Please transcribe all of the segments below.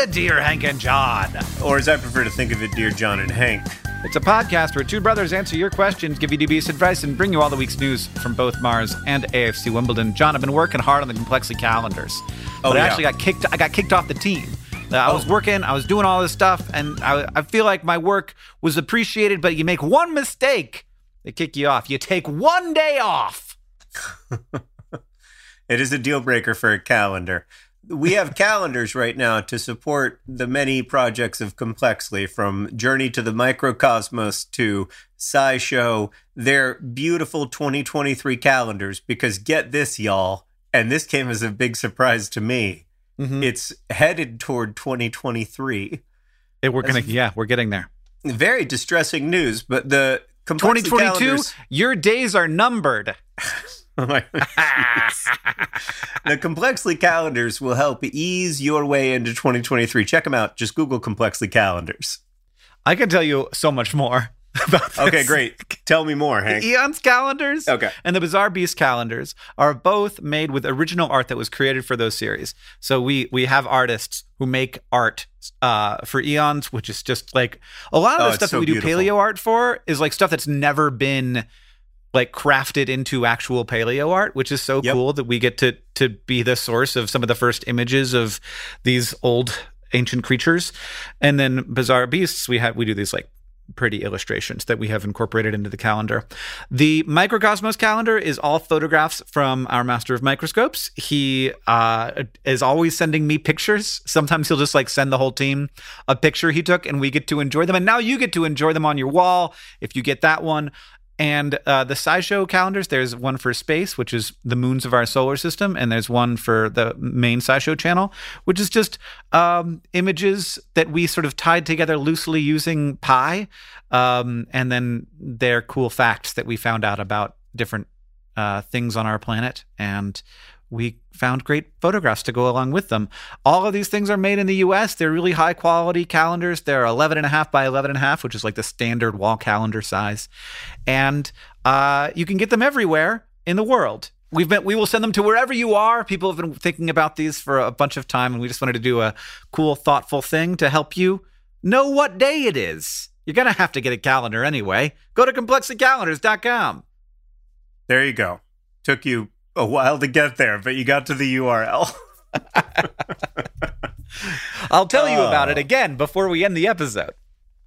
To Dear Hank and John. Or as I prefer to think of it, Dear John and Hank. It's a podcast where two brothers answer your questions, give you DBS advice, and bring you all the week's news from both Mars and AFC Wimbledon. John, I've been working hard on the Complexly calendars, but Oh, I actually got kicked. I got kicked off the team. Uh, I was Oh. working, I was doing all this stuff, and I, I feel like my work was appreciated. But you make one mistake, they kick you off. You take one day off. It is a deal breaker for a calendar. We have calendars right now to support the many projects of Complexly, from Journey to the Microcosmos to SciShow. They're beautiful 2023 calendars because get this, y'all, and this came as a big surprise to me. Mhm. It's headed toward 2023. Hey, we're gonna, yeah, we're getting there. Very distressing news, but the Complexly 2022, calendars- your days are numbered. The Complexly calendars will help ease your way into 2023. Check them out. Just Google Complexly calendars. I can tell you so much more about this. Okay, great. Tell me more, The Eon's calendars Okay. and the Bizarre Beast calendars are both made with original art that was created for those series. So we we have artists who make art uh, for Eons, which is just like a lot of Oh, the stuff so that we do beautiful. paleo art for is like stuff that's never been like crafted into actual paleo art, which is so Yep. cool that we get to to be the source of some of the first images of these old ancient creatures. And then Bizarre Beasts, we have we do these like pretty illustrations that we have incorporated into the calendar. The Microcosmos calendar is all photographs from our master of microscopes. He uh, is always sending me pictures. Sometimes he'll just like send the whole team a picture he took, and we get to enjoy them. And now you get to enjoy them on your wall if you get that one. And uh, the SciShow calendars, there's one for space, which is the moons of our solar system, and there's one for the main SciShow channel, which is just um, images that we sort of tied together loosely using Pi, um, and then they're cool facts that we found out about different uh, things on our planet, and we found great photographs to go along with them. All of these things are made in the US. They're really high quality calendars. They're 11 and a half by 11 and a half, which is like the standard wall calendar size. And uh, you can get them everywhere in the world. We've been, we will send them to wherever you are. People have been thinking about these for a bunch of time, and we just wanted to do a cool, thoughtful thing to help you know what day it is. You're going to have to get a calendar anyway. Go to complexlycalendars.com. There you go. Took you a while to get there, but you got to the URL. I'll tell you about Oh. it again before we end the episode.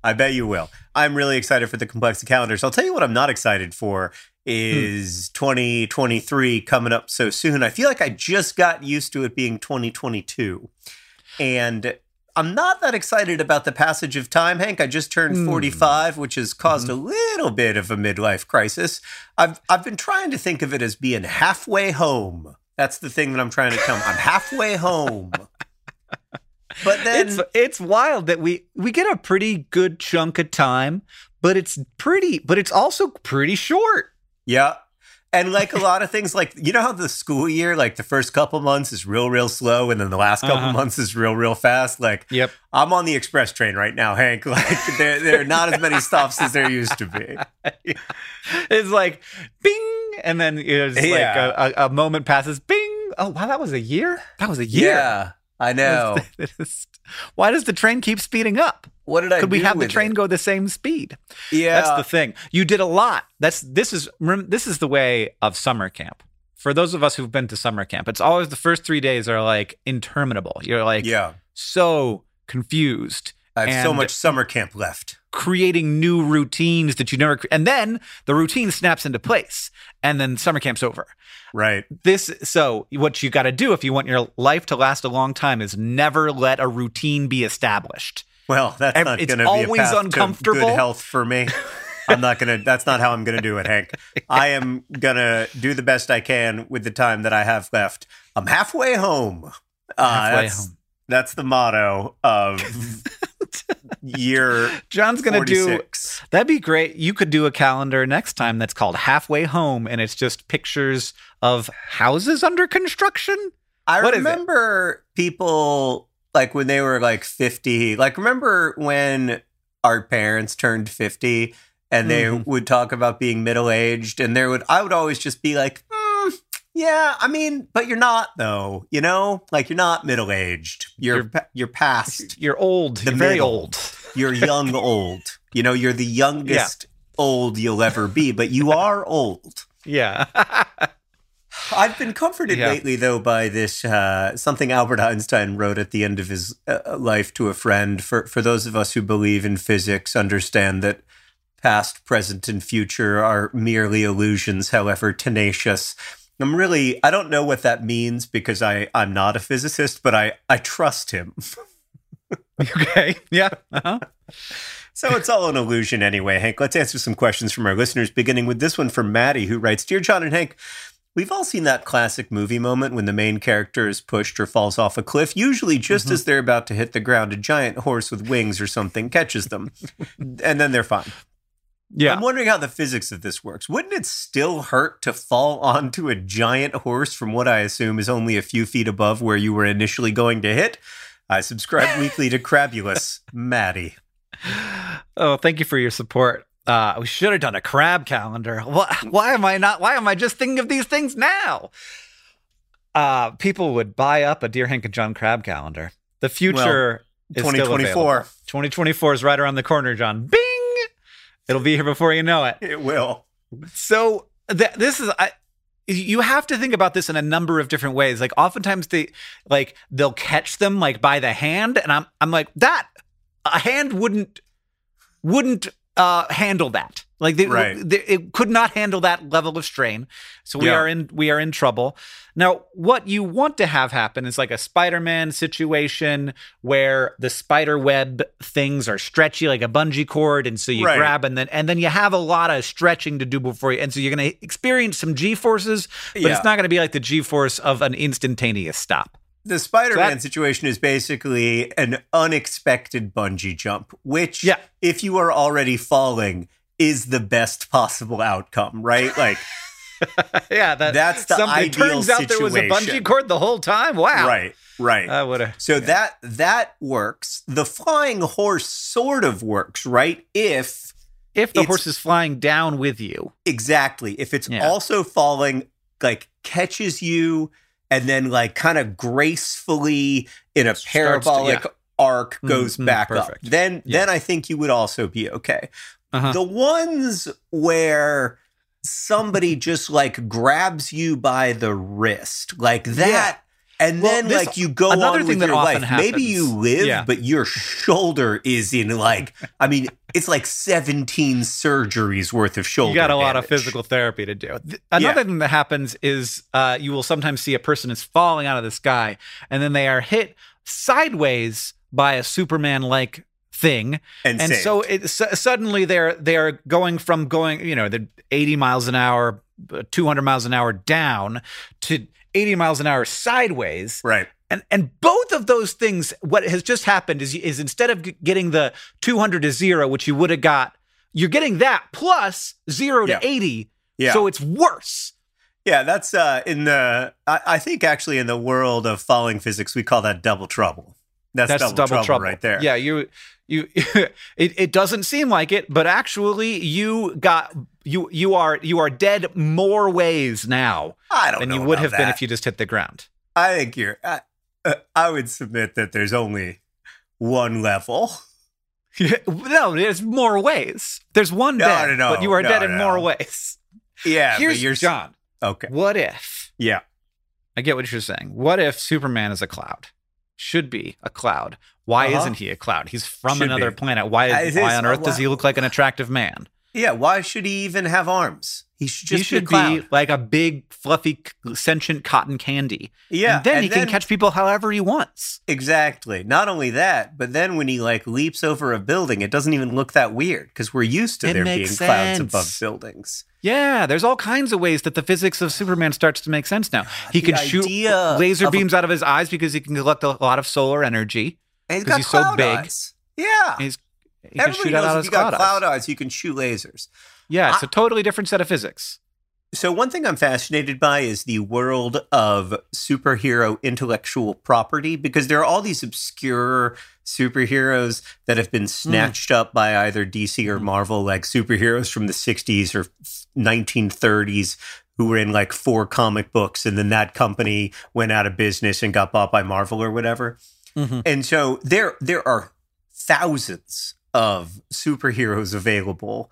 I bet you will. I'm really excited for the Complexly calendars. I'll tell you what I'm not excited for is hmm. 2023 coming up so soon. I feel like I just got used to it being 2022. And I'm not that excited about the passage of time, Hank. I just turned Hmm. 45, which has caused a little bit of a midlife crisis. I've I've been trying to think of it as being halfway home. That's the thing that I'm trying to come. I'm halfway home. But then it's it's wild that we we get a pretty good chunk of time, but it's pretty but it's also pretty short. Yeah. And like a lot of things, like you know how the school year, like the first couple months is real, real slow, and then the last couple Uh-huh. months is real, real fast. Like Yep. I'm on the express train right now, Hank. Like there, there are not as many stops as there used to be. It's like bing, and then it's like a, a, a moment passes. Bing. Oh wow, that was a year. That was a year. Yeah, I know. Why does the train keep speeding up? What did I? Do? Could we have the train it? go the same speed? Yeah, That's the thing. You did a lot. That's this is this is the way of summer camp. For those of us who've been to summer camp, it's always the first three days are like interminable. You're like yeah. so confused, I have so much summer camp left. creating new routines that you never, cre- and then the routine snaps into place, and then summer camp's over. Right. This so what you got to do if you want your life to last a long time is never let a routine be established. Well, that's not going to be a always path to good health for me. I'm not going to. That's not how I'm going to do it, Hank. I am going to do the best I can with the time that I have left. I'm halfway home. Uh, Halfway that's, home. That's the motto of year John's gonna do That'd be great. You could do a calendar next time that's called Halfway Home, and it's just pictures of houses under construction. I What remember people like when they were like 50. Like, remember when our parents turned 50 and they Mhm. would talk about being middle aged? And there would, I would always just be like, "Hmm, yeah, I mean, but you're not though, you know? Like, you're not middle aged. You're, You're- you're past. You're old. The You're very old. You're young old. You know, you're the youngest old you'll ever be, but you are old. Yeah. I've been comforted Yeah. lately, though, by this uh, something Albert Einstein wrote at the end of his uh, life to a friend. For for those of us who believe in physics, understand that past, present, and future are merely illusions, however tenacious. I'm really I don't know what that means because I I'm not a physicist, but I I trust him. okay. Yeah. Uh-huh. So it's all an illusion anyway, Hank. Let's answer some questions from our listeners, beginning with this one from Maddie, who writes Dear John and Hank, we've all seen that classic movie moment when the main character is pushed or falls off a cliff, usually just mm-hmm. as they're about to hit the ground. A giant horse with wings or something catches them, and then they're fine. Yeah. I'm wondering how the physics of this works. Wouldn't it still hurt to fall onto a giant horse from what I assume is only a few feet above where you were initially going to hit? I subscribe weekly to Crabulous, Maddie. Oh, thank you for your support. Uh, we should have done a crab calendar. Why, why am I not? Why am I just thinking of these things now? Uh, people would buy up a Dear Hank and John crab calendar. The future available. 2024. 2024 is right around the corner, John. Bing! It'll be here before you know it. It will. So th- this is I you have to think about this in a number of different ways. Like oftentimes they like they'll catch them like by the hand and I'm I'm like that a hand wouldn't wouldn't uh handle that. Like they, Right. they- it could not handle that level of strain. So we Yeah. are in we are in trouble. Now, what you want to have happen is like a Spider-Man situation where the spider web things are stretchy like a bungee cord and so you Right. grab and then and then you have a lot of stretching to do before you and so you're going to experience some G-forces, but Yeah. it's not going to be like the G-force of an instantaneous stop. The Spider Man that- situation is basically an unexpected bungee jump, which, Yeah. if you are already falling, is the best possible outcome, right? Like, yeah, that, That's the something- turns out there was a bungee cord the whole time. Wow. right, right. I would have so that that works. The flying horse sort of works, right? If if the horse is flying down with you. exactly, if it's Yeah. also falling, like catches you, and then like kind of gracefully in a Starts to- parabolic yeah. arc goes Mhm, back up. Then Yeah. then I think you would also be okay. Uh-huh. The ones where somebody just like grabs you by the wrist, like that. And Well, then, this- like, you go another on thing with that your often life. Maybe you live, Yeah. but your shoulder is in like, I mean, it's like 17 surgeries worth of shoulder. you got a lot of physical therapy to do. Th- Another thing that happens is uh, you will sometimes see a person is falling out of the sky and then they are hit sideways by a Superman-like thing, And, and so it su- suddenly they're they are going from going you know the 80 miles an hour, uh, 200 miles an hour down to 80 miles an hour sideways. right. And and both of those things, what has just happened is is instead of g- getting the 200 to zero, which you would have got, you're getting that plus zero to Yeah. 80. Yeah. So it's worse. Yeah, that's uh, in the. I, I think actually in the world of falling physics, we call that double trouble. That's, That's double, double, trouble, trouble, right there. Yeah, you you it, it doesn't seem like it, but actually you got you you are you are dead more ways now I don't than you would have been if you just hit the ground. I think you're. I, uh, I would submit that there's only one level. no, there's more ways. There's one No, dead, no, no, but you are no, dead in more ways. Yeah, Here's but you're John. okay. What if? Yeah, I get what you're saying. What if Superman is a cloud? Should be a cloud. Why Uh-huh. isn't he a cloud? He's from Should another be. planet. Why? Uh, why on Earth does he look like an attractive man? Yeah. Why should he even have arms? He should just he should be, be like a big, fluffy, sentient cotton candy. Yeah, and then and he can catch people however he wants. Exactly. Not only that, but then when he like leaps over a building, it doesn't even look that weird because we're used to It there being makes clouds above buildings. Yeah, there's all kinds of ways that the physics of Superman starts to make sense now. He The can shoot laser of a- beams out of his eyes because he can collect a lot of solar energy. And he's got he's so big. eyes. Yeah. He's, he can Everybody shoot knows if you got cloud, eyes. eyes, you can shoot lasers. Yeah, it's a totally different set of physics. So one thing I'm fascinated by is the world of superhero intellectual property because there are all these obscure superheroes that have Hmm. been snatched up by either DC or Marvel, like superheroes from the 60s or 1930s who were in like four comic books and then that company went out of business and got bought by Marvel or whatever. Mhm. And so there there are thousands of superheroes available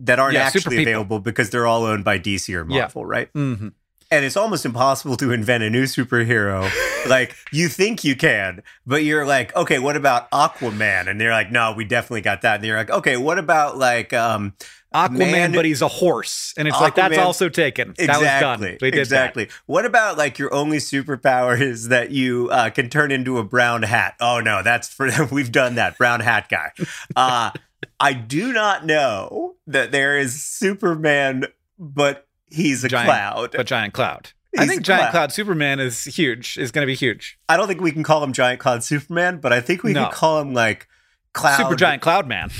that aren't Yeah, actually available because they're all owned by DC or Yeah. Marvel, right? hmm And it's almost impossible to invent a new superhero. like you think you can, but you're like, okay, what about Aquaman? And they're like, no, we definitely got that. And you're like, okay, what about like um Aquaman, Man- but he's a horse, and it's like that's also taken. That was exactly done. They did exactly. What about like your only superpower is that you uh, can turn into a brown hat? Oh no, that's for we've done that brown hat guy. Uh, I do not know that there is Superman, but he's a Giant- cloud. that. But giant cloud. I think giant cloud. cloud. Superman is huge. Is going to be huge. I don't think we can call him Giant Cloud Superman, but I think we No. can call him like Cloud Super giant cloud man.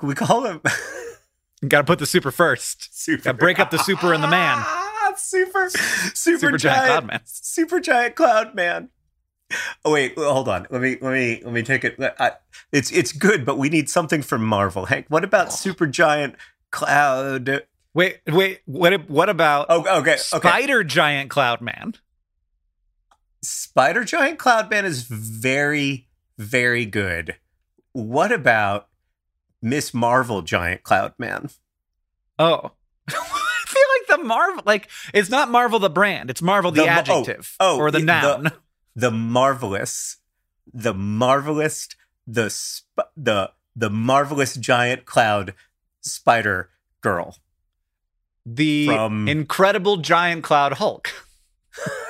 We call him Got to put the super first. Super. Gotta break up the super and the man. Super, super, Super giant cloud man. Super giant cloud man. Oh wait, hold on. Let me let me let me take it. I, it's it's good, but we need something from Marvel. Hank, what about oh. super giant cloud? Wait, wait. What? What about Oh, okay, okay. spider giant cloud man? Spider giant cloud man is very very good. What about Miss Marvel giant cloud man? Oh. I feel like the Marvel, like it's not Marvel the brand, it's Marvel the, The oh, adjective oh, or the the- noun. the marvelous, the marvelous, the sp- the the marvelous giant cloud spider girl. The, From- incredible giant cloud Hulk.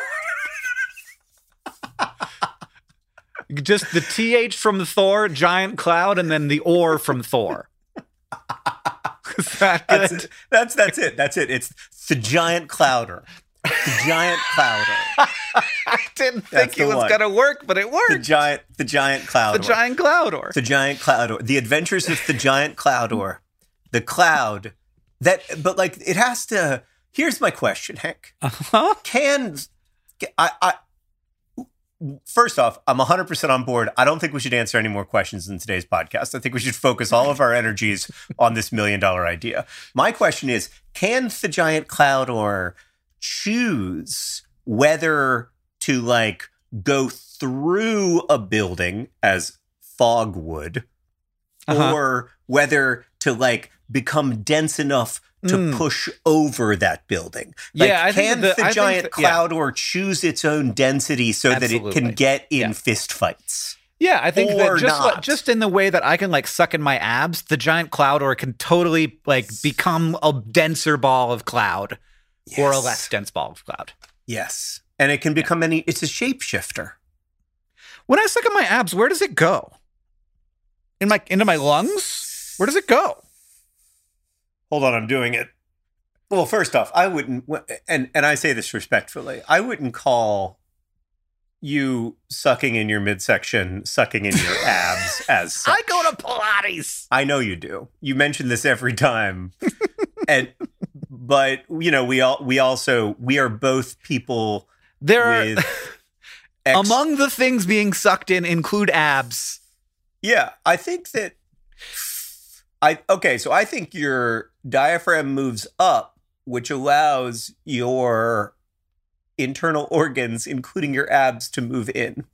Just the TH from Thor, giant cloud, and then the or from Thor. That That's it. That's that's it. That's it. It's the giant clouder. The giant clouder. I didn't That's think it was one. going to work, but it worked. The giant the giant cloudor. The giant cloud or. the giant cloudor. The adventures of the giant cloudor. The cloud that but like it has to Here's my question, Hank. Huh? can I, I first off i'm 100% on board. I don't think we should answer any more questions in today's podcast. I think we should focus all of our energies on this million dollar idea. My question is can the giant cloud or choose whether to like go through a building as fog would Uh-huh. or whether to like become dense enough to Mm. push over that building. Like, Yeah, I can the, the- I giant that- yeah. cloud or choose its own density so that it can get in Yeah. fist fights? Yeah, I think Or that just like, just in the way that I can like suck in my abs, the giant cloud or can totally like become a denser ball of cloud or a less dense ball of cloud. Yes. And it can become any it's a shapeshifter. When I suck in my abs, where does it go? In my into my lungs? Where does it go? Hold on, I'm doing it. Well, first off, I wouldn't and and I say this respectfully. I wouldn't call you sucking in your midsection, sucking in your abs as such. I go to Pilates. I know you do. You mention this every time. and but you know, we all we also we are both people There are with ex- among the things being sucked in include abs. Yeah, I think that I okay, so I think your diaphragm moves up, which allows your internal organs, including your abs, to move in.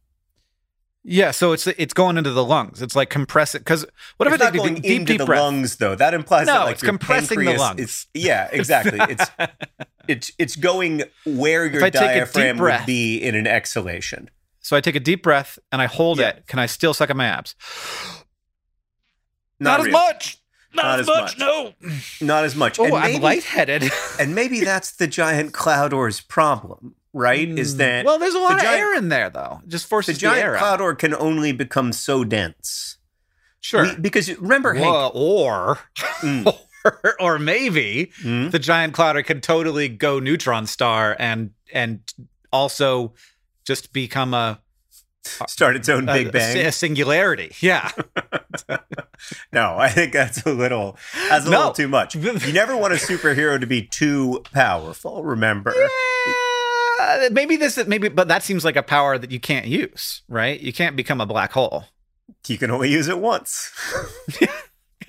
Yeah, so it's it's going into the lungs. It's like compress it because what if it's not take a going deep, into deep the breath? lungs, though. That implies No, that like it's compressing the lungs. is- yeah, exactly. it's it's it's going where your diaphragm would be in an exhalation. So I take a deep breath and I hold Yeah. it. Can I still suck at my abs? Not, as really. much. Not, Not as as much. much. No. Not as much. Oh, and I'm lightheaded. and maybe that's the giant cloud ore's problem, right? Is that Mm. well? There's a lot of giant- air in there though. Just the forces the, giant air cloud out. orb can only become so dense. Sure. We- because remember, Hank, or, Mm. or or maybe Hmm? the giant clouder could totally go neutron star and and also just become a, start its own a- Big a- Bang. a singularity. Yeah. No, I think that's a little that's a No. little too much. You never want a superhero to be too powerful. Remember, Yeah, maybe this maybe but that seems like a power that you can't use, right? You can't become a black hole. you can only use it once.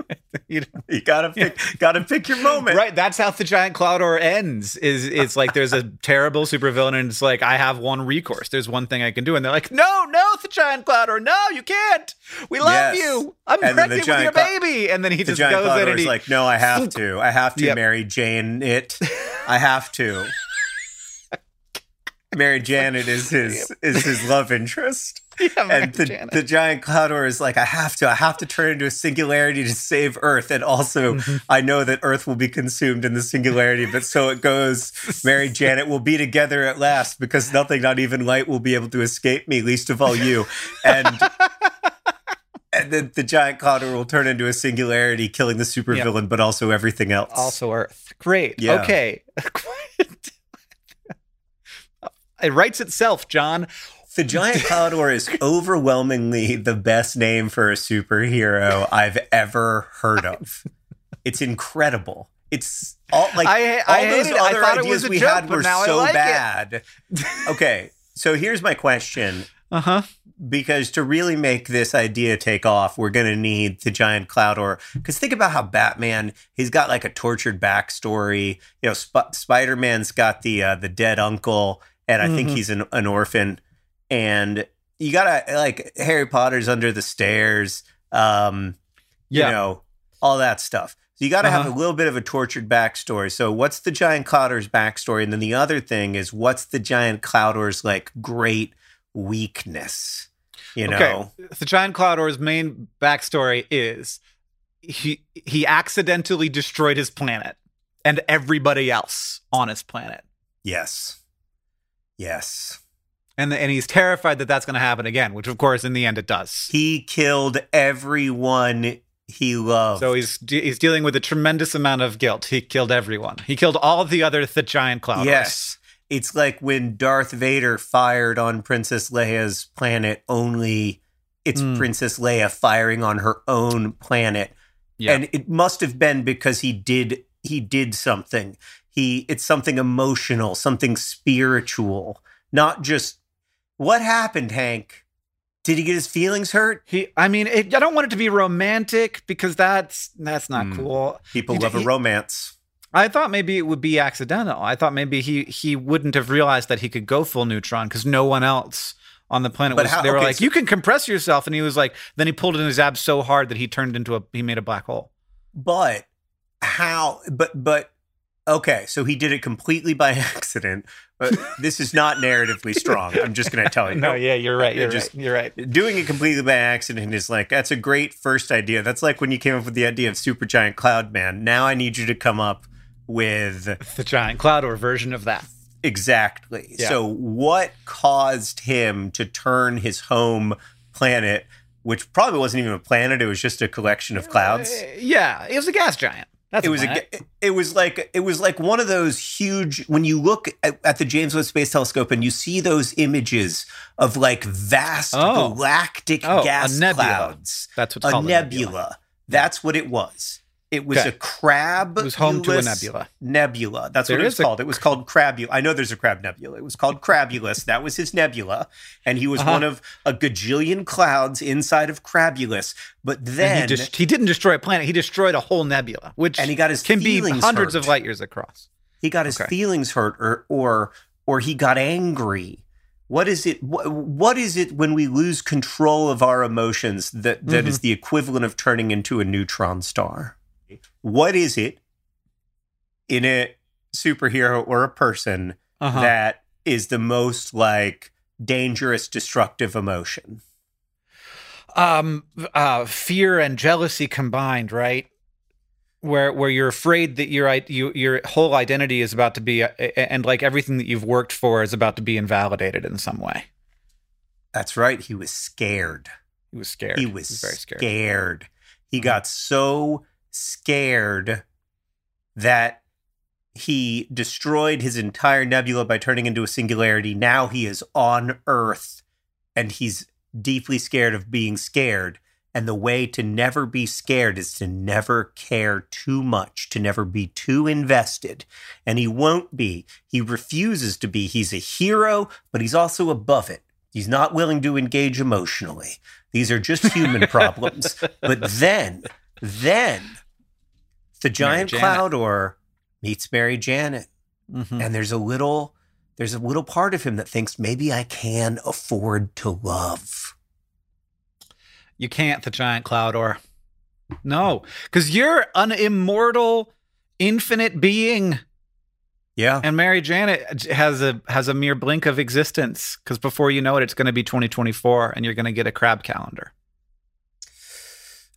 You You gotta pick, gotta pick your moment. Right, that's how the giant cloud or ends. Is it's like there's a terrible supervillain, and it's like I have one recourse. There's one thing I can do, and they're like, no, no, the giant cloud or no, you can't. We love Yes. you. I'm And the pregnant with your baby, and then he The just giant goes in and he's like, no, I have to. I have to Yep. marry Jane. It. I have to. Mary Janet is his is his love interest. yeah, and the, the giant cloud orb is like, I have to, I have to turn into a singularity to save Earth. And also, Mm-hmm. I know that Earth will be consumed in the singularity, but so it goes. Mary Janet will be together at last because nothing, not even light, will be able to escape me, least of all you. And and then the giant cloud orb will turn into a singularity, killing the supervillain, but also everything else. also Earth. Great. Yeah. Okay. it writes itself, John. The giant cloud orb is overwhelmingly the best name for a superhero I've ever heard of. It's incredible. It's all like I- all I those it. I other ideas we joke, had were so like bad. okay, so here's my question: Uh huh. because to really make this idea take off, we're going to need the giant cloud orb. Because think about how Batman, he's got like a tortured backstory. You know, Sp- Spider Man's got the uh, the dead uncle, and I think Mhm. he's an, an orphan. And you gotta like Harry Potter's under the stairs. Um, Yeah. you know, all that stuff. So you got to have Uh-huh. a little bit of a tortured backstory. So what's the giant cloudor's backstory? And then the other thing is what's the giant cloudor's like great weakness? You know, Okay. The giant cloudor's main backstory is he he accidentally destroyed his planet and everybody else on his planet. yes, yes. And, and he's terrified that that's going to happen again, which of course in the end it does. He killed everyone he loved. So he's he's dealing with a tremendous amount of guilt. He killed everyone. He killed all the other the giant cloud. Yes. It's like when Darth Vader fired on Princess Leia's planet, only it's Mm. Princess Leia firing on her own planet. Yeah. And it must have been because he did he did something. He it's something emotional, something spiritual, not just what happened, Hank? Did he get his feelings hurt? He, I mean, it, I don't want it to be romantic because that's that's not Mm. cool. People He- love a romance. I thought maybe it would be accidental. I thought maybe he he wouldn't have realized that he could go full neutron because no one else on the planet But was. how- they were okay, like, so- "You can compress yourself," and he was like, then he pulled in his abs so hard that he turned into a he made a black hole. But how but but okay, so he did it completely by accident. But this is not narratively strong. I'm just gonna tell you. No, yeah, you're right. You're just- You're right. doing it completely by accident is like that's a great first idea. That's like when you came up with the idea of super giant Cloud Man. Now I need you to come up with The giant cloud or version of that. exactly. Yeah. So what caused him to turn his home planet, which probably wasn't even a planet, it was just a collection of clouds. Uh, yeah, it was a gas giant. That's It was a, it was like it was like one of those huge when you look at, at the James Webb Space Telescope and you see those images of like vast Oh. galactic Oh, gas nebula. clouds That's what's a called nebula. That's what it was. It was Okay. a crab. It was home to a nebula. Nebula. That's There what it was is called. It was called Crabula. I know there's a crab nebula. It was called Crabulus. That was his nebula, and he was Uh-huh. one of a gajillion clouds inside of Crabulus. But then he just he didn't destroy a planet. He destroyed a whole nebula, which And he got his can be hundreds hurt. of light years across. he got his Okay. feelings hurt, or or or he got angry. What is it? What, what is it when we lose control of our emotions that that is Mm-hmm. the equivalent of turning into a neutron star? What is it in a superhero or a person Uh-huh. that is the most like dangerous, destructive emotion? um uh fear and jealousy combined right where where you're afraid that your you, your whole identity is about to be uh, and like everything that you've worked for is about to be invalidated in some way That's right. He was scared. he was scared He was, very scared scared. He Mhm. got so scared that he destroyed his entire nebula by turning into a singularity. Now he is on Earth and he's deeply scared of being scared. And the way to never be scared is to never care too much, to never be too invested. And he won't be. He refuses to be. He's a hero, but he's also above it. He's not willing to engage emotionally. These are just human problems. But then, then the giant cloud or meets Mary Janet. Mhm. And there's a little there's a little part of him that thinks maybe I can afford to love. you can't the giant cloud or no because you're an immortal infinite being Yeah. and mary janet has a has a mere blink of existence because before you know it it's going to be 2024 and you're going to get a crab calendar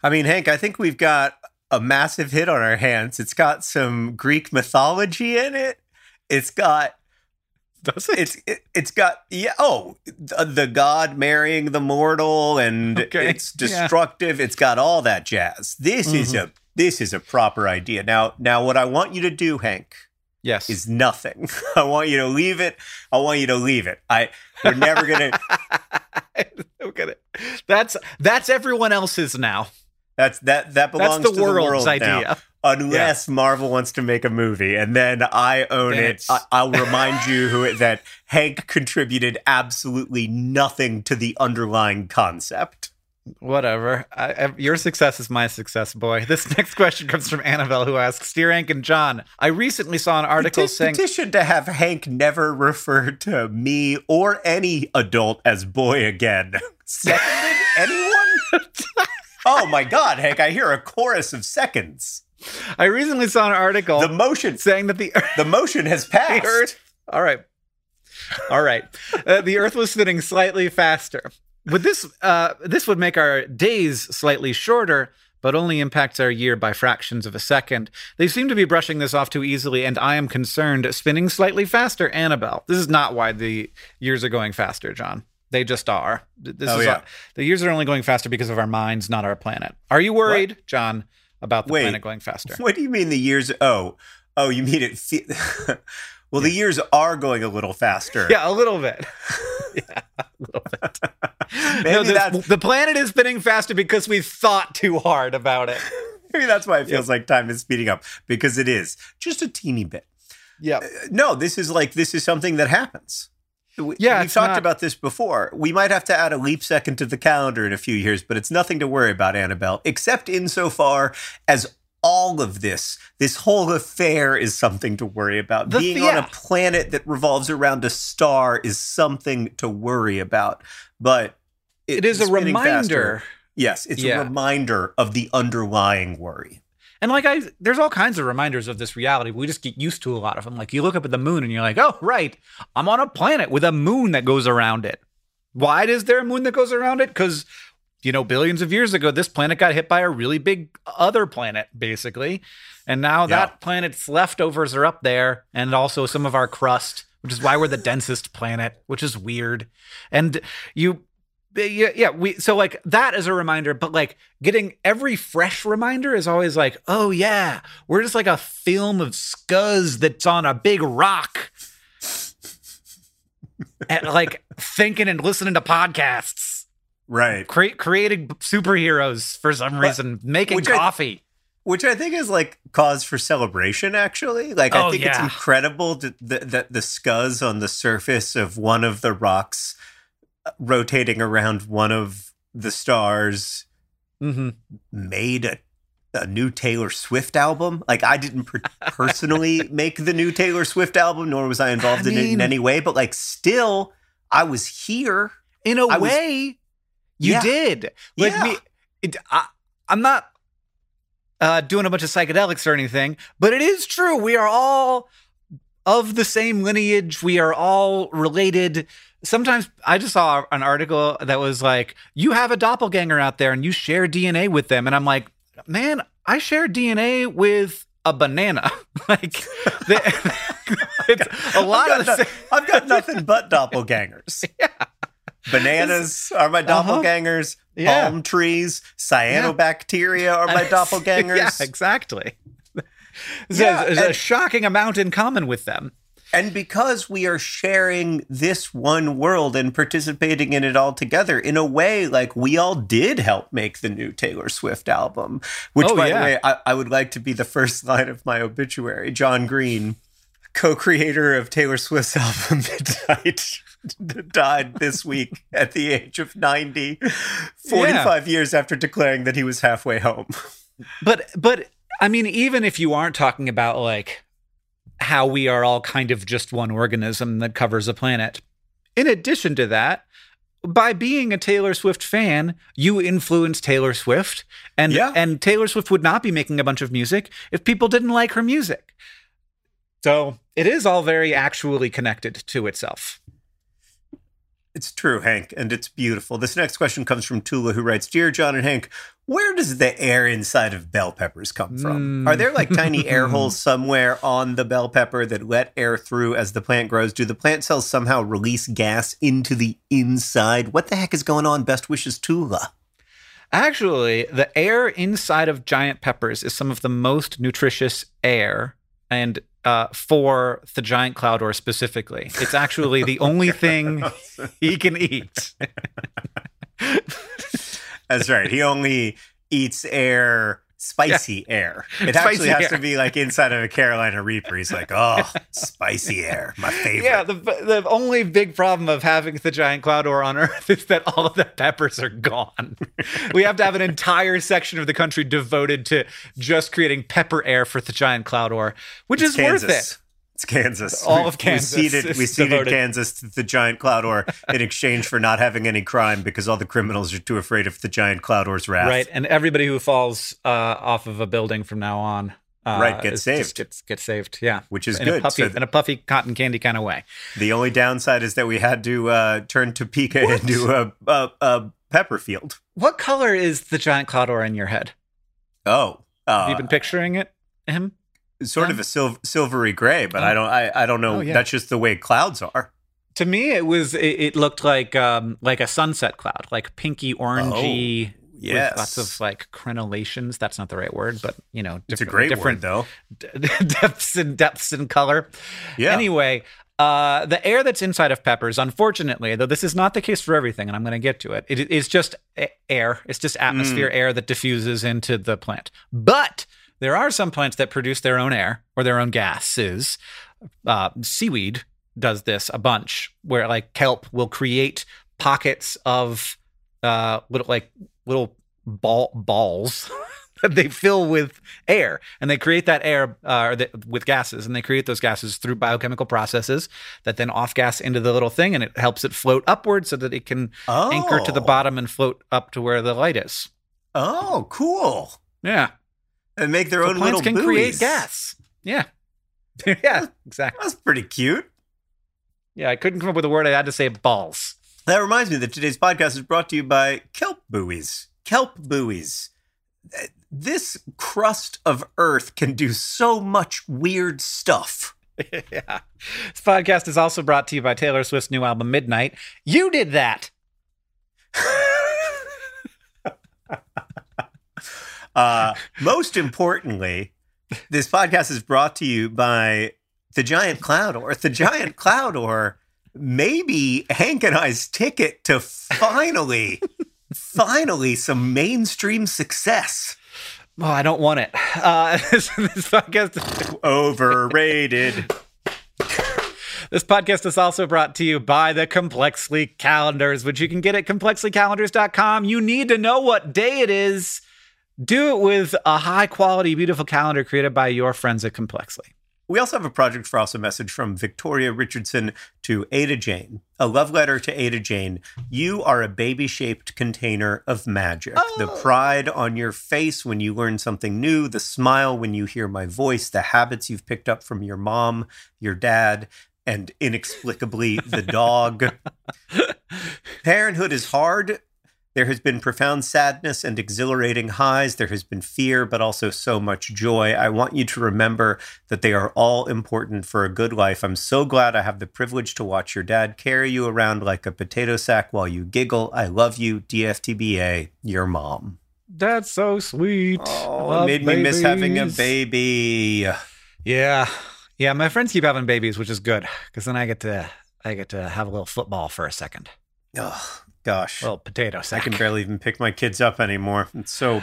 I mean, Hank, I think we've got a massive hit on our hands. It's got some Greek mythology in it. It's got does it it's it, it's got yeah oh the, the god marrying the mortal and Okay, it's yeah. destructive it's got all that jazz this is Mm-hmm. a this is a proper idea now now what i want you to do hank yes is nothing i want you to leave it i want you to leave it i we're never gonna Look at it. That's that's everyone else's now. That's that that belongs the to world's the world now. idea. unless Marvel wants to make a movie, and then I own it. I, I'll remind you who it, that Hank contributed absolutely nothing to the underlying concept. Whatever. I, I, your success is my success, boy. This next question comes from Annabelle, who asks, "Dear Hank and John, I recently saw an article Peti- saying." petition to have Hank never refer to me or any adult as boy again. Seconded? Anyone? oh my God, Hank! I hear a chorus of seconds. I recently saw an article The motion, saying that the earth, the motion has passed. Earth. All right. All right. Uh, the Earth was spinning slightly faster. Would this uh, this would make our days slightly shorter, but only impacts our year by fractions of a second. They seem to be brushing this off too easily, and I am concerned. Spinning slightly faster, Annabelle. This is not why the years are going faster, John. They just are. This Oh, is yeah. the years are only going faster because of our minds, not our planet. Are you worried, John, about the Wait. planet going faster? What do you mean the years? Oh, oh, you mean it? Fe- well, the years are going a little faster. Yeah, a little bit. yeah, a little bit. No, the, the planet is spinning faster because we thought too hard about it. Maybe that's why it feels like time is speeding up because it is just a teeny bit. Yeah. Uh, no, this is like this is something that happens. We, Yeah, we've talked not- about this before. We might have to add a leap second to the calendar in a few years, but it's nothing to worry about, Annabelle, except insofar as all of this, this whole affair is something to worry about. The- Being on a planet that revolves around a star is something to worry about. But It is a reminder. faster- yes, it's Yeah. a reminder of the underlying worry. And like I there's all kinds of reminders of this reality. We just get used to a lot of them. Like you look up at the moon and you're like, "Oh, right. I'm on a planet with a moon that goes around it." Why is there a moon that goes around it? Cuz you know, billions of years ago this planet got hit by a really big other planet basically. And now Yeah. that planet's leftovers are up there and also some of our crust, which is why we're the densest planet, which is weird. And you yeah, yeah, we so like that is a reminder, but like getting every fresh reminder is always like, oh yeah, we're just like a film of scuzz that's on a big rock. and like thinking and listening to podcasts, Right. cre- creating superheroes for some reason, making which I- coffee. which I think is like cause for celebration. Actually, like Oh, I think it's incredible that the, that the scuzz on the surface of one of the rocks rotating around one of the stars Mm-hmm. made a, a new Taylor Swift album. Like I didn't per- personally make the new Taylor Swift album, nor was I involved I in it in any way. But like, still, I was here. In a I was- way, you Yeah. did. Like Yeah. me, it, I, I'm not uh, doing a bunch of psychedelics or anything, but it is true. We are all of the same lineage. We are all related. Sometimes I just saw an article that was like, "You have a doppelganger out there, and you share DNA with them," and I'm like, "Man, I share DNA with." A banana, like the, it's a lot I've of the no- same. I've got nothing but doppelgangers. Bananas are my doppelgangers. Uh-huh. Yeah. Palm trees, cyanobacteria are my doppelgangers. yeah, exactly. There's, Yeah, a, there's a shocking amount in common with them. And because we are sharing this one world and participating in it all together, in a way, like we all did help make the new Taylor Swift album, which, Oh, by yeah. the way, I, I would like to be the first line of my obituary. John Green, co creator of Taylor Swift's album Midnight, died this week at the age of 90, 45 years after declaring that he was halfway home. But but I mean, even if you aren't talking about like how we are all kind of just one organism that covers a planet, in addition to that, by being a Taylor Swift fan, you influence Taylor Swift, and Yeah. and Taylor Swift would not be making a bunch of music if people didn't like her music. So it is all very actually connected to itself. It's true, Hank, and it's beautiful. This next question comes from Tula, who writes Dear John and Hank, where does the air inside of bell peppers come from? Mm. Are there like tiny air holes somewhere on the bell pepper that let air through as the plant grows? Do the plant cells somehow release gas into the inside? What the heck is going on? Best wishes, Tula. Actually, the air inside of giant peppers is some of the most nutritious air, and uh, for the giant cloud or specifically, it's actually the only thing he can eat. That's right. He only eats air, spicy air. It Spicy actually has air. to be like inside of a Carolina Reaper. He's like, oh, spicy air, my favorite. Yeah, the the only big problem of having the giant cloud or on Earth is that all of the peppers are gone. we have to have an entire section of the country devoted to just creating pepper air for the giant cloud or, which It's is worth it. It's Kansas. All of Kansas We ceded, we ceded devoted. Kansas to the giant cloud ore in exchange for not having any crime because all the criminals are too afraid of the giant cloud ore's wrath. Right, and everybody who falls uh, off of a building from now on, uh, Right, gets is- saved. Gets gets saved. Yeah, Which is in A good. puffy, So- in a puffy cotton candy kind of way. The only downside is that we had to uh, turn Topeka into a, a, a pepper field. What color is the giant cloud or in your head? Oh. Have you Uh, been picturing it? Him? Sort of a sil- silvery gray, but Oh. I don't I, I don't know. Oh, yeah. That's just the way clouds are. To me, it was. It, it looked like um like a sunset cloud, like pinky orangey. Oh, yes. With lots of like crenellations. That's not the right word, but you know, It's a different, great different word, though. depths and depths in color. Yeah. Anyway, uh, the air that's inside of peppers, unfortunately, though this is not the case for everything, and I'm going to get to it, it it's just air. It's just atmosphere air that diffuses into the plant. But there are some plants that produce their own air or their own gases. Uh, seaweed does this a bunch, where like kelp will create pockets of uh, little like little ball balls that they fill with air, and they create that air uh, the, with gases, and they create those gases through biochemical processes that then off gas into the little thing, and it helps it float upward so that it can Oh. anchor to the bottom and float up to where the light is. Oh, cool. Yeah, And make their so own plants little can create gas. Yeah, yeah, exactly. That's pretty cute. Yeah, I couldn't come up with a word. I had to say balls. That reminds me that today's podcast is brought to you by kelp buoys. Kelp buoys. This crust of Earth can do so much weird stuff. yeah. This podcast is also brought to you by Taylor Swift's new album Midnight. You did that. Uh, most importantly, this podcast is brought to you by the Giant Cloud Or. The Giant Cloud Or maybe Hank and I's ticket to finally, finally some mainstream success. Oh, I don't want it. Uh, this, this podcast. Is overrated. This podcast is also brought to you by the Complexly Calendars, which you can get at complexlycalendars.com. You need to know what day it is. Do it with a high quality, beautiful calendar created by your friends at Complexly. We also have a Project for Awesome message from Victoria Richardson to Ada Jane. A love letter to Ada Jane. You are a baby shaped container of magic. The oh. pride on your face when you learn something new, the smile when you hear my voice, the habits you've picked up from your mom, your dad, and inexplicably the dog. Parenthood is hard. There has been profound sadness and exhilarating highs. There has been fear, but also so much joy. I want you to remember that they are all important for a good life. I'm so glad I have the privilege to watch your dad carry you around like a potato sack while you giggle. I love you, DFTBA, your mom. That's so sweet. Oh, Love it made me miss having a baby. Yeah. Yeah, my friends keep having babies, which is good because then I get to I get to have a little football for a second. Oh, gosh. Well, potato I can barely even pick my kids up anymore. It's so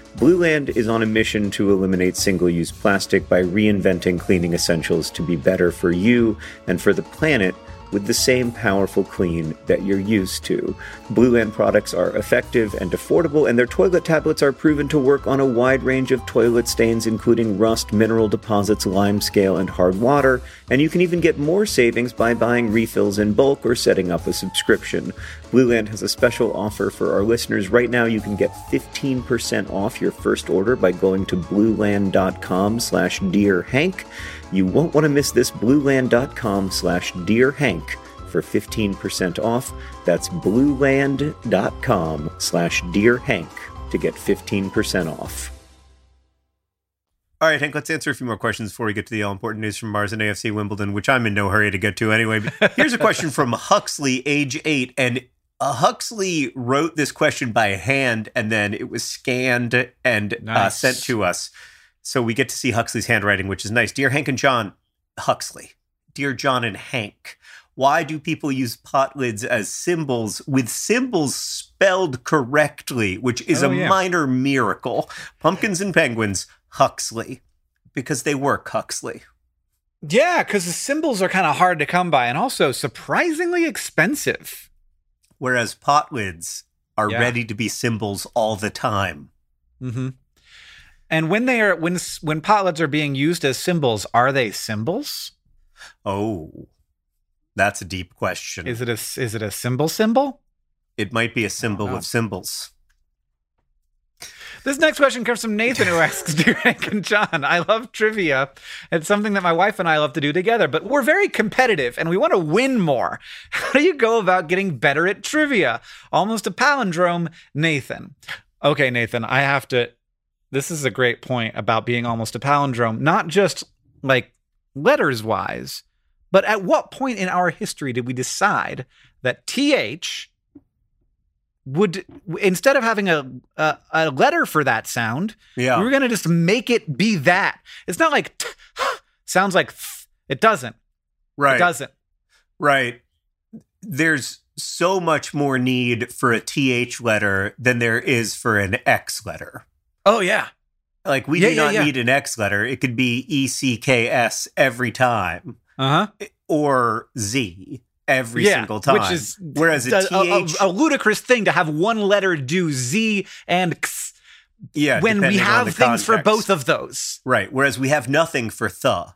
Blueland is on a mission to eliminate single use plastic by reinventing cleaning essentials to be better for you and for the planet with the same powerful clean that you're used to. Blueland products are effective and affordable, and their toilet tablets are proven to work on a wide range of toilet stains, including rust, mineral deposits, lime scale, and hard water. And you can even get more savings by buying refills in bulk or setting up a subscription. Blueland has a special offer for our listeners. Right now, you can get 15% off your first order by going to blueland.com slash dearhank. You won't want to miss this blueland.com slash dearhank for 15% off. That's blueland.com slash dearhank to get 15% off. All right, Hank, let's answer a few more questions before we get to the all important news from Mars and AFC Wimbledon, which I'm in no hurry to get to anyway. But here's a question from Huxley, age eight. And uh, Huxley wrote this question by hand and then it was scanned and uh, sent to us. So we get to see Huxley's handwriting, which is nice. Dear Hank and John, Huxley. Dear John and Hank, why do people use pot lids as cymbals with cymbals spelled correctly, which is Oh, a yeah. minor miracle? Pumpkins and penguins, Huxley, because they work Huxley. Yeah, because the cymbals are kind of hard to come by and also surprisingly expensive. Whereas pot lids are Yeah. ready to be cymbals all the time. Mm-hmm. And when they are when when potlids are being used as cymbals, are they symbols? Oh, That's a deep question. Is it a is it a symbol symbol? it might be a symbol of cymbals. This next question comes from Nathan, who asks, Dear Hank and John, I love trivia. It's something that my wife and I love to do together, but we're very competitive and we want to win more. How do you go about getting better at trivia? Almost a palindrome, Nathan. Okay, Nathan, I have to. This is a great point about being almost a palindrome, not just like letters wise, but at what point in our history did we decide that TH would instead of having a a, a letter for that sound, Yeah. we were gonna just make it be that. It's not like t- sounds like th- it doesn't. right. It doesn't. Right. There's so much more need for a TH letter than there is for an X letter. Oh yeah. Like, we Yeah, do yeah, not yeah. need an X letter. It could be E C K S every time Uh huh. or Z every yeah, single time. which is Whereas a a, a- a ludicrous thing to have one letter do Z and X yeah, when we have things for both of those. Right. Whereas we have nothing for th,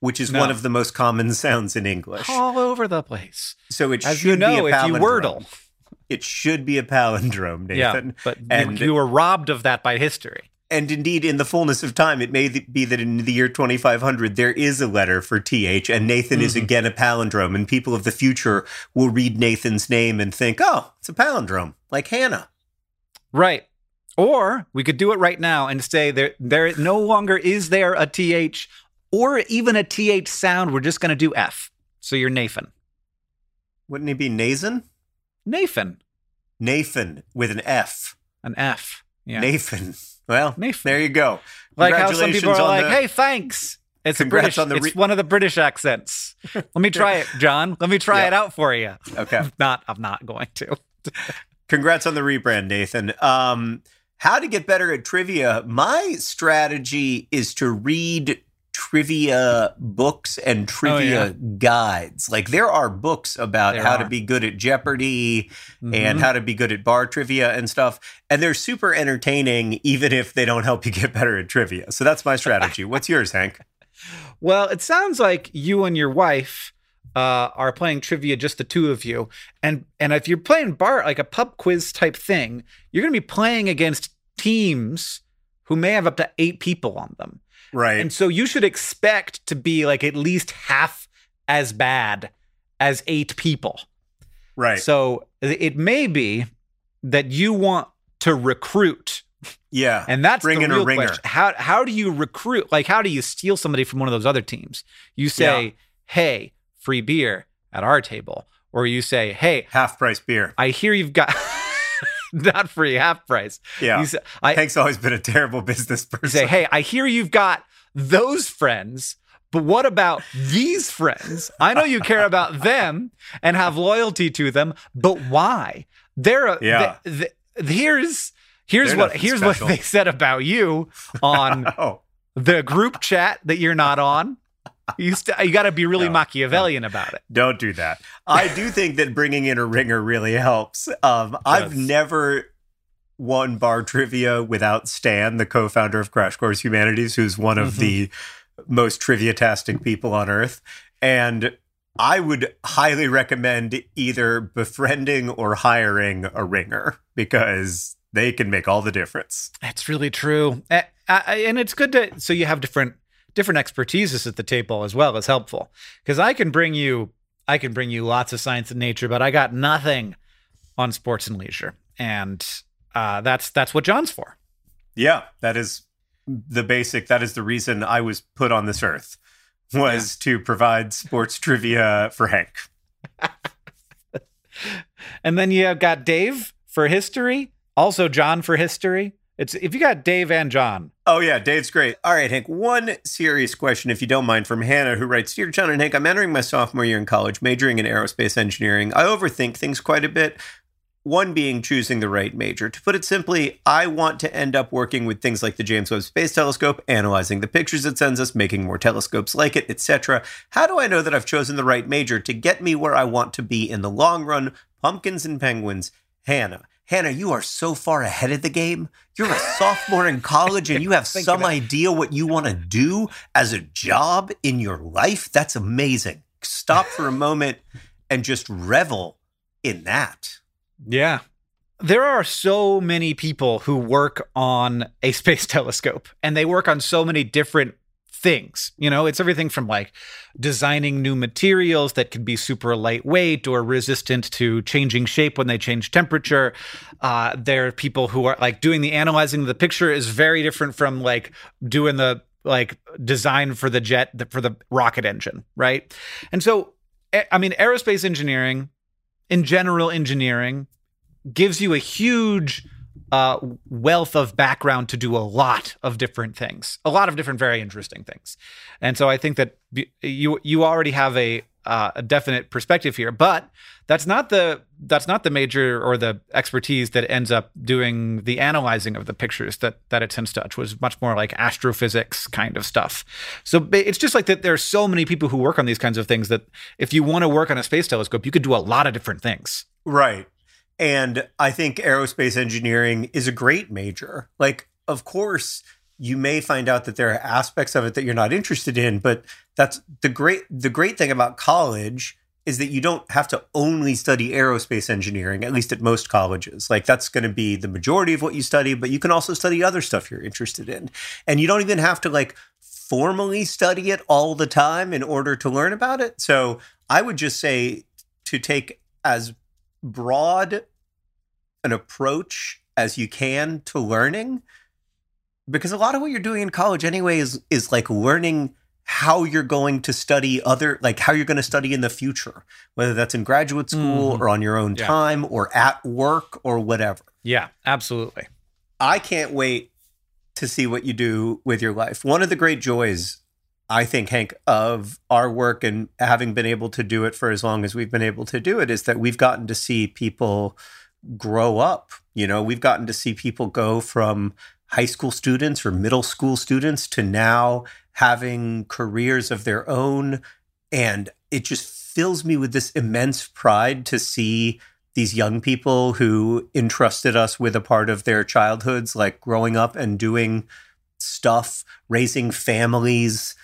which is No. one of the most common sounds in English. All over the place. So it As should you know, be a if you palindrome. wordle. It should be a palindrome, Nathan. Yeah, but you- you were robbed of that by history. And indeed, in the fullness of time, it may be that in the year 2500, there is a letter for TH, and Nathan is Mhm. again a palindrome. And people of the future will read Nathan's name and think, oh, it's a palindrome, like Hannah. Right. Or we could do it right now and say there there no longer is there a th or even a th sound. We're just going to do f. So you're Nathan. Wouldn't he be Nathan? Nathan. Nathan with an F. An f. Yeah. Nathan. Well, Nathan. there you go. like how some people are like, the- "Hey, thanks." It's a Congrats British. on the it's one of the British accents. Let me try it, John. Let me try Yeah. it out for you. Okay. I'm not. I'm not going to. Congrats on the rebrand, Nathan. Um, how to get better at trivia? My strategy is to read trivia books and trivia Oh, yeah. guides. Like there are books about There how to be good at Jeopardy and Mhm. how to be good at bar trivia and stuff. And they're super entertaining, even if they don't help you get better at trivia. So that's my strategy. What's yours, Hank? Well, it sounds like you and your wife uh, are playing trivia, just the two of you, and and if you're playing bar like a pub quiz type thing, you're going to be playing against teams who may have up to eight people on them, Right. and so you should expect to be like at least half as bad as eight people. right. So it may be that you want to recruit yeah. and that's Bring the real ringer. question. How how do you recruit? Like, how do you steal somebody from one of those other teams? You say, Yeah. "Hey, free beer at our table," or you say, "Hey, Half price beer. I hear you've got not free, half price." Yeah. You say, I Hank's always been a terrible business person. say, "Hey, I hear you've got those friends." But what about these friends? I know you care about them and have loyalty to them, but why? They're a, Yeah. here's here's They're what here's special. what they said about you on oh, the group chat that you're not on. You st- you got to be really No, Machiavellian about it. Don't do that. I do think that bringing in a ringer really helps. Um, I've never won bar trivia without Stan, the co-founder of Crash Course Humanities, who's one of Mhm. the most trivia-tastic people on earth, and I would highly recommend either befriending or hiring a ringer because they can make all the difference. That's really true, and it's good to so you have different different expertises at the table as well is helpful because I can bring you I can bring you lots of science and nature, but I got nothing on sports and leisure, and uh, that's that's what John's for. Yeah, that is the basic. That is the reason I was put on this earth was to provide sports trivia for Hank. And then you have got Dave for history, also John for history. It's if you got Dave and John, Oh yeah, Dave's great. All right, Hank. One serious question, if you don't mind, from Hannah, who writes, "Dear John and Hank, I'm entering my sophomore year in college, majoring in aerospace engineering. I overthink things quite a bit. One being choosing the right major. To put it simply, I want to end up working with things like the James Webb Space Telescope, analyzing the pictures it sends us, making more telescopes like it, etc. How do I know that I've chosen the right major to get me where I want to be in the long run? Pumpkins and penguins, Hannah." Hannah, you are so far ahead of the game. You're a sophomore in college and you have some idea what you want to do as a job in your life. That's amazing. stop for a moment and just revel in that. Yeah. There are so many people who work on a space telescope and they work on so many different things. You know, it's everything from like designing new materials that can be super lightweight or resistant to changing shape when they change temperature. Uh, there are people who are like doing the analyzing of the picture is very different from like doing the like design for the jet for the rocket engine, right? And so, I mean, aerospace engineering, in general engineering, gives you a huge uh, wealth of background to do a lot of different things, a lot of different very interesting things. And so I think that you you already have a uh, a definite perspective here, but that's not the that's not the major or the expertise that ends up doing the analyzing of the pictures that that it tends to touch was much more like astrophysics kind of stuff. So it's just like that. There's so many people who work on these kinds of things that if you want to work on a space telescope, you could do a lot of different things. Right. And I think aerospace engineering is a great major. Like, of course, you may find out that there are aspects of it that you're not interested in, but that's the great the great thing about college is that you don't have to only study aerospace engineering, at least at most colleges. Like that's going to be the majority of what you study, but you can also study other stuff you're interested in. And you don't even have to like formally study it all the time in order to learn about it. So I would just say to take as broad an approach as you can to learning because a lot of what you're doing in college anyway is is like learning how you're going to study other like how you're going to study in the future whether that's in graduate school mm-hmm. or on your own yeah. time or at work or whatever yeah absolutely i can't wait to see what you do with your life one of the great joys I think, Hank, of our work and having been able to do it for as long as we've been able to do it is that we've gotten to see people grow up. You know, we've gotten to see people go from high school students or middle school students to now having careers of their own. And it just fills me with this immense pride to see these young people who entrusted us with a part of their childhoods, like growing up and doing stuff, raising families,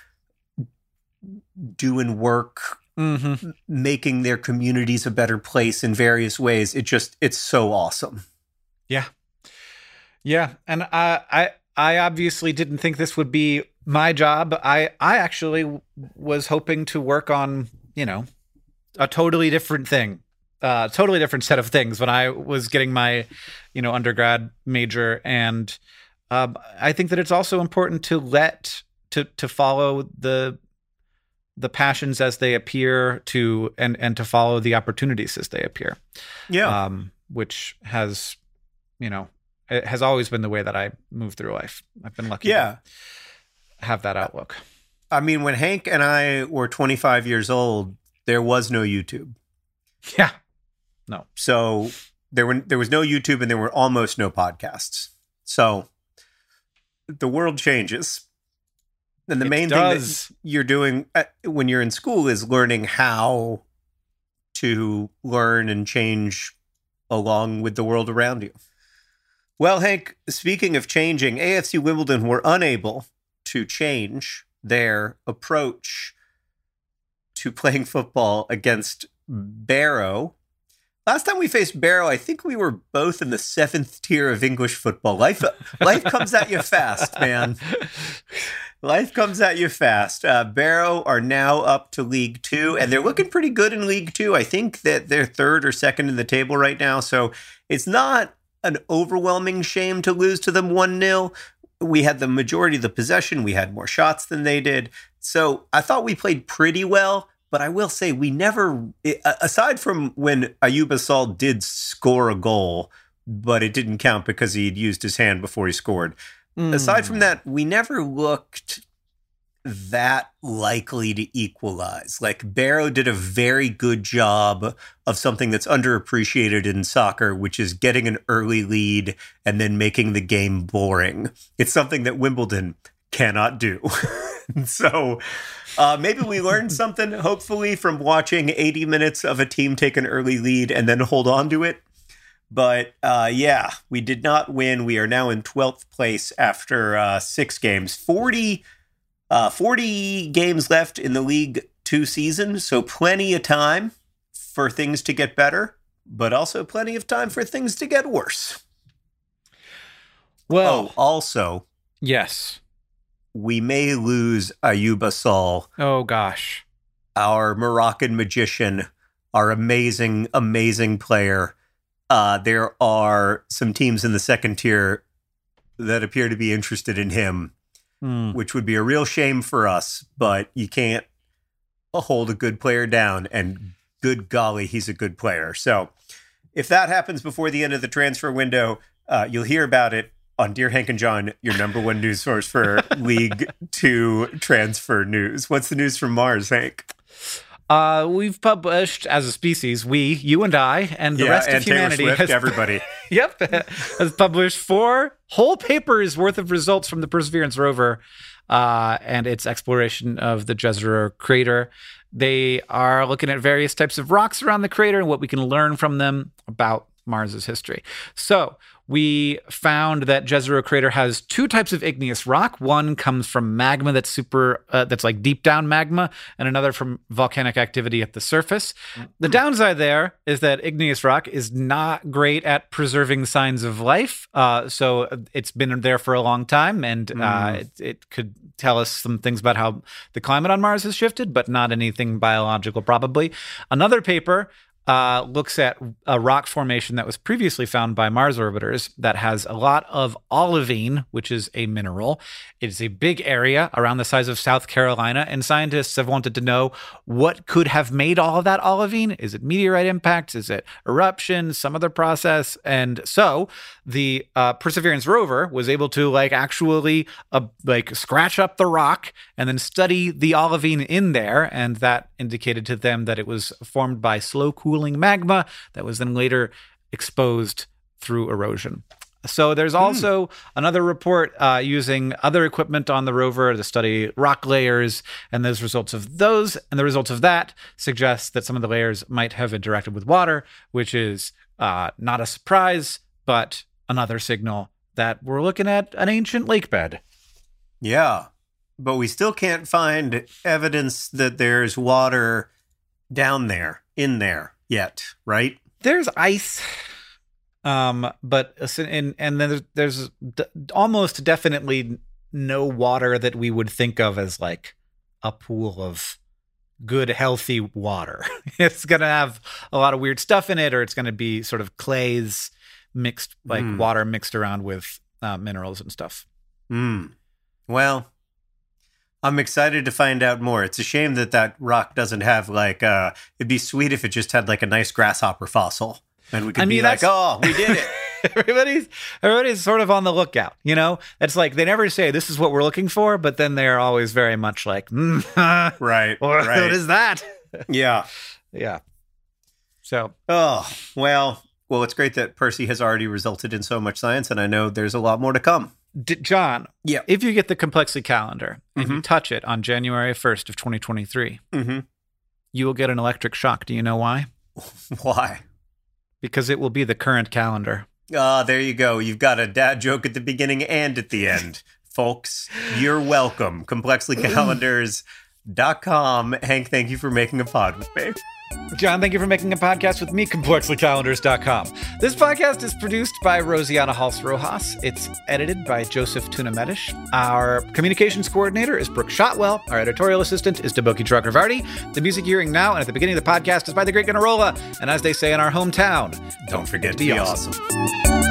doing work mm-hmm. making their communities a better place in various ways. It just it's so awesome. Yeah. Yeah and i i i obviously didn't think this would be my job. I i actually was hoping to work on you know a totally different thing uh totally different set of things when i was getting my you know undergrad major. And um, i think that it's also important to let to to follow the the passions as they appear to and and to follow the opportunities as they appear. Yeah. Um which has you know it has always been the way that i move through life. I've been lucky yeah. have that outlook. I mean when hank and i were 25 years old there was no youtube. Yeah. No. So there were there was no youtube and there were almost no podcasts. So the world changes and the it main does. thing that you're doing uh, when you're in school is learning how to learn and change along with the world around you. Well, Hank, speaking of changing, AFC Wimbledon were unable to change their approach to playing football against Barrow. Last time we faced Barrow, I think we were both in the seventh tier of English football. Life, life comes at you fast, man. Life comes at you fast. Uh, Barrow are now up to League Two, and they're looking pretty good in League Two. I think that they're third or second in the table right now. So it's not an overwhelming shame to lose to them 1 0. We had the majority of the possession, we had more shots than they did. So I thought we played pretty well. But I will say, we never, aside from when Ayoub Assal did score a goal, but it didn't count because he'd used his hand before he scored. Mm. Aside from hmm. that, we never looked that likely to equalize. Like Barrow did a very good job of something that's underappreciated in soccer, which is getting an early lead and then making the game boring. It's something that Wimbledon cannot do. so uh, maybe we learned something, hopefully, from watching 80 minutes of a team take an early lead and then hold on to it. But uh, yeah, we did not win. We are now in 12th place after uh, six games. 40, uh, 40 games left in the League two seasons, so plenty of time for things to get better, but also plenty of time for things to get worse. Well, oh, also, yes. We may lose Ayoub Assal, Oh gosh. our Moroccan magician, our amazing, amazing player. Uh, there are some teams in the second tier that appear to be interested in him, Hmm. which would be a real shame for us, but you can't hold a good player down. And good golly, he's a good player. So if that happens before the end of the transfer window, uh, you'll hear about it on Dear Hank and John, your number one news source for League Two transfer news. What's the news from Mars, Hank? Uh, we've published as a species, we, you and I, and the rest and of humanity Swift, has everybody. yep, has published four whole papers worth of results from the Perseverance rover uh, and its exploration of the Jezero crater. They are looking at various types of rocks around the crater and what we can learn from them about Mars's history. So we found that Jezero crater has two types of igneous rock. One comes from magma that's super, uh, that's like deep down magma, and another from volcanic activity at the surface. The downside there is that igneous rock is not great at preserving signs of life. Uh, so it's been there for a long time, and uh, it, it could tell us some things about how the climate on Mars has shifted, but not anything biological, probably. Another paper uh, looks at a rock formation that was previously found by Mars orbiters that has a lot of olivine, which is a mineral. It is a big area around the size of South Carolina, and scientists have wanted to know what could have made all of that olivine. Is it meteorite impacts? Is it eruption? Some other process? And so the uh, Perseverance rover was able to like actually uh, like scratch up the rock and then study the olivine in there, and that indicated to them that it was formed by slow cooling magma that was then later exposed through erosion. So there's also another report uh, using other equipment on the rover to study rock layers, and those results of those and the results of that suggest that some of the layers might have interacted with water, which is uh, not a surprise, but another signal that we're looking at an ancient lake bed. Yeah. But we still can't find evidence that there's water down there, in there yet, right? There's ice, um, but and and then there's, there's d- almost definitely no water that we would think of as like a pool of good healthy water. it's gonna have a lot of weird stuff in it, or it's gonna be sort of clays mixed, like Mm. water mixed around with uh, minerals and stuff. Hmm. Well, I'm excited to find out more. It's a shame that that rock doesn't have like uh it'd be sweet if it just had like a nice grasshopper fossil. And we could I be like, "Oh, we did it." everybody's everybody's sort of on the lookout you know it's like they never say this is what we're looking for but then they're always very much like mm, right. what right. is that Yeah. yeah so Oh, well, well, it's great that Percy has already resulted in so much science and I know there's a lot more to come. D- john Yeah. if you get the Complexly calendar and you Mhm. touch it on january 1st of 2023 Mhm. you will get an electric shock do you know why Why? because it will be the current calendar Ah, there you go. You've got a dad joke at the beginning and at the end. Folks, you're welcome. ComplexlyCalendars.com. Hank, thank you for making a pod with me. John, thank you for making a podcast with me, ComplexlyCalendars.com. This podcast is produced by Rosianna Halse Rojas. It's edited by Joseph Tuna-Medina. Our communications coordinator is Brooke Shotwell. Our editorial assistant is Deboki Chakravarti. The music you're hearing now and at the beginning of the podcast is by the Great Gunnarolla. And as they say in our hometown, Don't forget to be awesome.